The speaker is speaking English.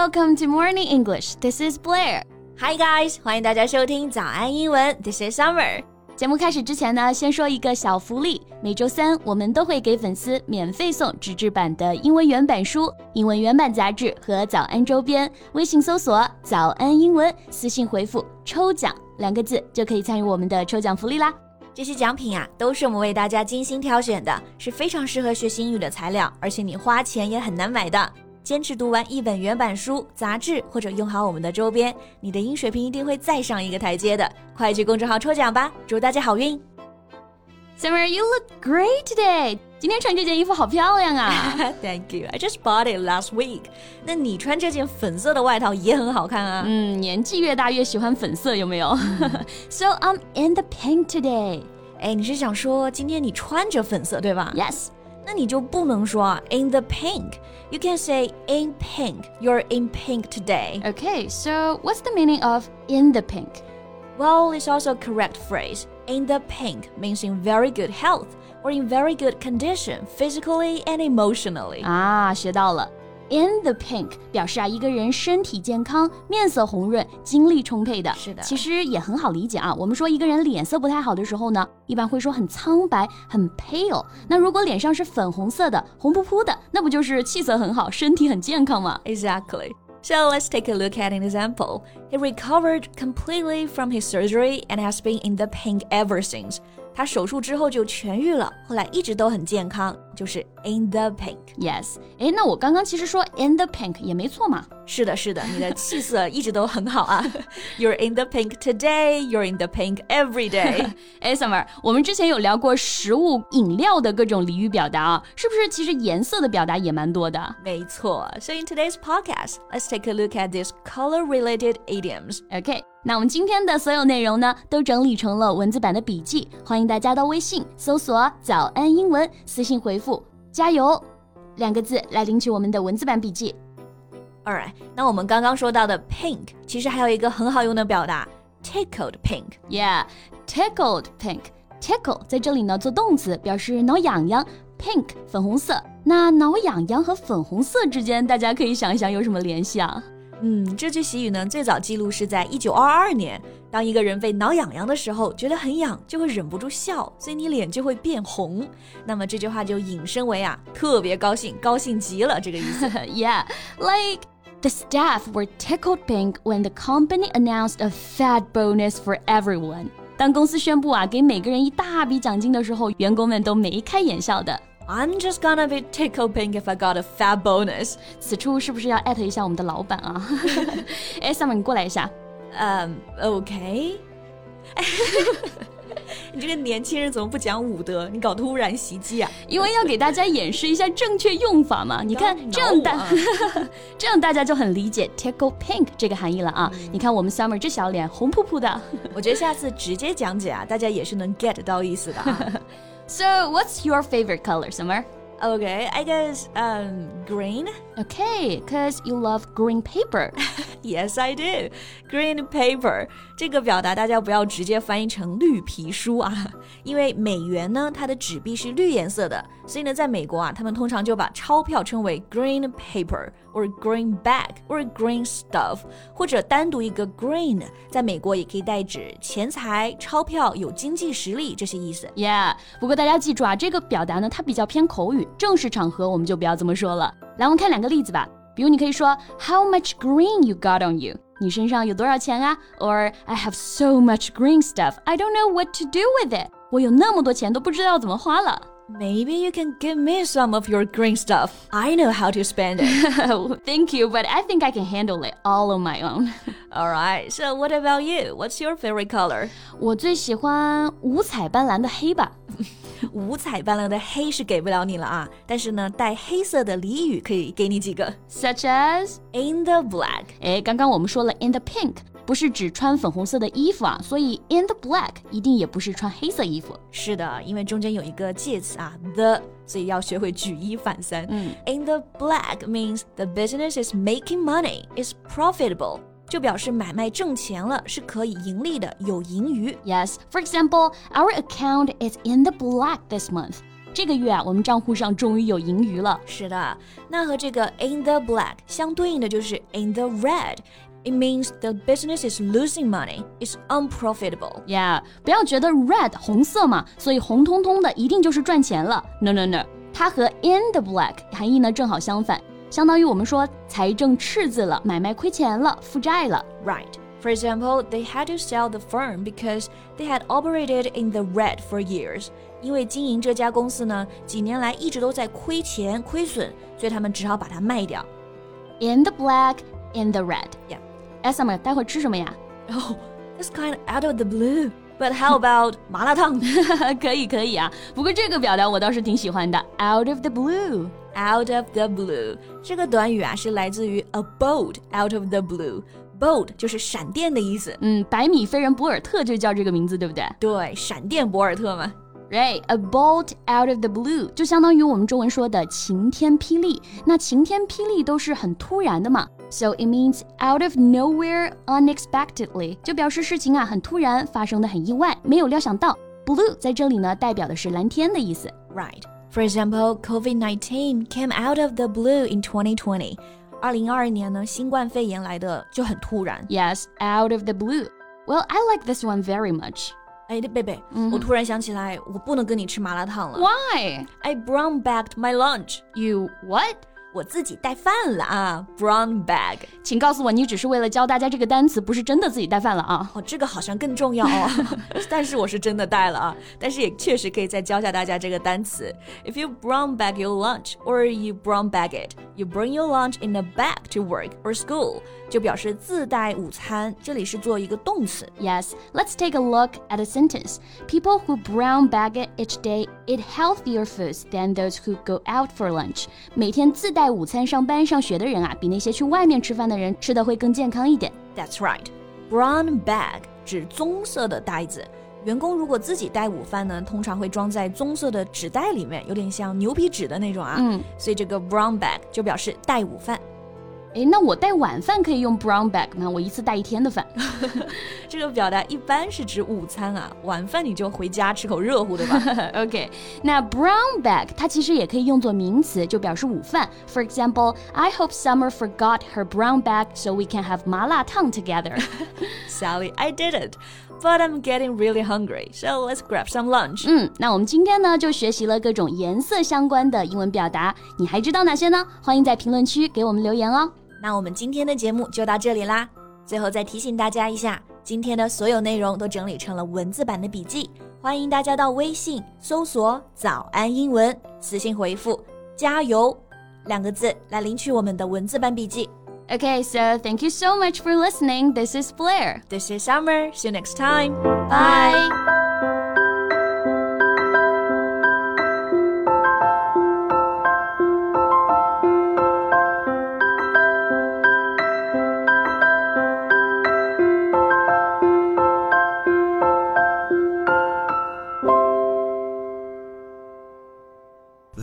welcome to Morning English. This is Blair. Hi guys，欢迎大家收听早安英文。This is Summer。节目开始之前呢，先说一个小福利。每周三我们都会给粉丝免费送纸质版的英文原版书、英文原版杂志和早安周边。微信搜索“早安英文”，私信回复“抽奖”两个字就可以参与我们的抽奖福利啦。这些奖品啊，都是我们为大家精心挑选的，是非常适合学习英语的材料，而且你花钱也很难买的。坚持读完一本原版书、杂志，或者用好我们的周边，你的英水平一定会再上一个台阶的。快去公众号抽奖吧，祝大家好运！Summer, you look great today. 今天穿这件衣服好漂亮啊！Thank you. I just bought it last week. 那你穿这件粉色的外套也很好看啊。嗯，年纪越大越喜欢粉色，有没有？So I'm in the pink today. 哎，你是想说今天你穿着粉色对吧？Yes. 那你就不能说啊 in the pink. You can say in pink. You're in pink today. Okay, so what's the meaning of in the pink? Well, it's also a correct phrase. In the pink means in very good health or in very good condition physically and emotionally. 啊，学到了。 In the pink 表示啊，一个人身体健康、面色红润、精力充沛的。是的，其实也很好理解啊。我们说一个人脸色不太好的时候呢，一般会说很苍白、很 pale。那如果脸上是粉红色的、红扑扑的，那不就是气色很好、身体很健康吗？Exactly. So let's take a look at an example. He recovered completely from his surgery and has been in the pink ever since. 他手术之后就痊愈了，后来一直都很健康，就是 in the pink。Yes，哎，那我刚刚其实说 in the pink 也没错嘛。是的，是的，你的气色一直都很好啊。You're in the pink today. You're in the pink every day. 哎，Summer，我们之前有聊过食物、饮料的各种俚语表达啊，是不是？其实颜色的表达也蛮多的。没错。So in today's podcast, let's take a look at these color-related idioms. Okay. 那我们今天的所有内容呢，都整理成了文字版的笔记，欢迎大家到微信搜索“早安英文”，私信回复“加油”两个字来领取我们的文字版笔记。Alright，那我们刚刚说到的 pink，其实还有一个很好用的表达，tickled pink。Yeah，tickled pink。tickle 在这里呢做动词，表示挠痒痒。pink 粉红色，那挠痒痒和粉红色之间，大家可以想一想有什么联系啊？嗯，这句习语呢，最早记录是在一九二二年。当一个人被挠痒痒的时候，觉得很痒，就会忍不住笑，所以你脸就会变红。那么这句话就引申为啊，特别高兴，高兴极了这个意思。yeah, like the staff were tickled pink when the company announced a fat bonus for everyone. 当公司宣布啊，给每个人一大笔奖金的时候，员工们都眉开眼笑的。I'm just gonna be tickled pink if I got a fat bonus。此处是不是要艾特一下我们的老板啊？哎，Summer，你过来一下。嗯、um,，OK。你这个年轻人怎么不讲武德？你搞突然袭击啊？因为要给大家演示一下正确用法嘛。你看这样大，这样大家就很理解 tickle pink 这个含义了啊。你看我们 Summer 这小脸红扑扑的，我觉得下次直接讲解啊，大家也是能 get 到意思的。 So, what's your favorite color, Summer? Okay, I guess um green. Okay, cause you love green paper. yes, I do. Green paper 这个表达大家不要直接翻译成绿皮书啊，因为美元呢它的纸币是绿颜色的，所以呢在美国啊，他们通常就把钞票称为 green paper or greenback or green stuff，或者单独一个 green，在美国也可以代指钱财、钞票、有经济实力这些意思。Yeah，不过大家记住啊，这个表达呢它比较偏口语。正式场合我们就不要这么说了。来，我们看两个例子吧。比如你可以说 How much green you got on you？你身上有多少钱啊？Or I have so much green stuff, I don't know what to do with it。我有那么多钱都不知道怎么花了。Maybe you can give me some of your green stuff. I know how to spend it. Thank you, but I think I can handle it all on my own. All right. So what about you? What's your favorite color? 我最喜欢五彩斑斓的黑吧。 五彩斑斓的黑是给不了你了啊，但是呢，带黑色的俚语可以给你几个，such as in the black。哎，刚刚我们说了 in the pink，不是指穿粉红色的衣服啊，所以 in the black 一定也不是穿黑色衣服。是的，因为中间有一个介词啊，the，所以要学会举一反三。嗯，in the black means the business is making money, is profitable。就表示买卖挣钱了，是可以盈利的，有盈余。Yes, for example, our account is in the black this month. 这个月啊，我们账户上终于有盈余了。是的，那和这个 in the black 相对应的就是 in the red。It means the business is losing money. It's unprofitable. Yeah，不要觉得 red 红色嘛，所以红彤彤的一定就是赚钱了。No no no，它和 in the black 含义呢正好相反， 相当于我们说财政赤字了，买卖亏钱了，负债了。Right. For example, they had to sell the firm because they had operated in the red for years. 因为经营这家公司呢，几年来一直都在亏钱亏损，所以他们只好把它卖掉。In the black, in the red. Yeah. 哎，Summer，待会儿吃什么呀？Oh, that's kind of out of the blue. But how about 麻辣烫？可以可以啊，不过这个表达我倒是挺喜欢的。Out of the blue, out of the blue 这个短语啊是来自于 a bolt out of the blue。bolt 就是闪电的意思。嗯，百米飞人博尔特就叫这个名字，对不对？对，闪电博尔特嘛。Right, a bolt out of the blue 就相当于我们中文说的晴天霹雳。那晴天霹雳都是很突然的嘛，so it means out of nowhere unexpectedly，就表示事情啊很突然，发生的很意外，没有料想到。Blue 在这里呢代表的是蓝天的意思。Right. For example, COVID-19 came out of the blue in 2020. 二零二二年呢，新冠肺炎来的就很突然。Yes, out of the blue. Well, I like this one very much. 哎，贝贝，我突然想起来，我不能跟你吃麻辣烫了。Why? I brown bagged my lunch. You what? 我自己带饭了啊，brown bag。请告诉我，你只是为了教大家这个单词，不是真的自己带饭了啊？哦，这个好像更重要哦。但是我是真的带了啊，但是也确实可以再教下大家这个单词。If you brown bag your lunch or you brown bag it, you bring your lunch in a bag to work or school，就表示自带午餐。这里是做一个动词。Yes, let's take a look at a sentence. People who brown bag it each day eat healthier foods than those who go out for lunch. 每天自带 带午餐上班上学的人啊，比那些去外面吃饭的人吃的会更健康一点。That's right. Brown bag 指棕色的袋子。员工如果自己带午饭呢，通常会装在棕色的纸袋里面，有点像牛皮纸的那种啊。嗯，所以这个 brown bag 就表示带午饭。哎，那我带晚饭可以用 brown bag 吗？我一次带一天的饭。这个表达一般是指午餐啊，晚饭你就回家吃口热乎的吧。OK，那 brown bag 它其实也可以用作名词，就表示午饭。For example, I hope Summer forgot her brown bag so we can have 麻辣烫 together. Sally, I didn't. But I'm getting really hungry, so let's grab some lunch. 嗯，那我们今天呢就学习了各种颜色相关的英文表达，你还知道哪些呢？欢迎在评论区给我们留言哦。 那我们今天的节目就到这里啦。最后再提醒大家一下，今天的所有内容都整理成了文字版的笔记，欢迎大家到微信搜索“早安英文”，私信回复“加油”两个字来领取我们的文字版笔记。Okay, so thank you so much for listening. This is Blair. This is Summer. See you next time. Bye.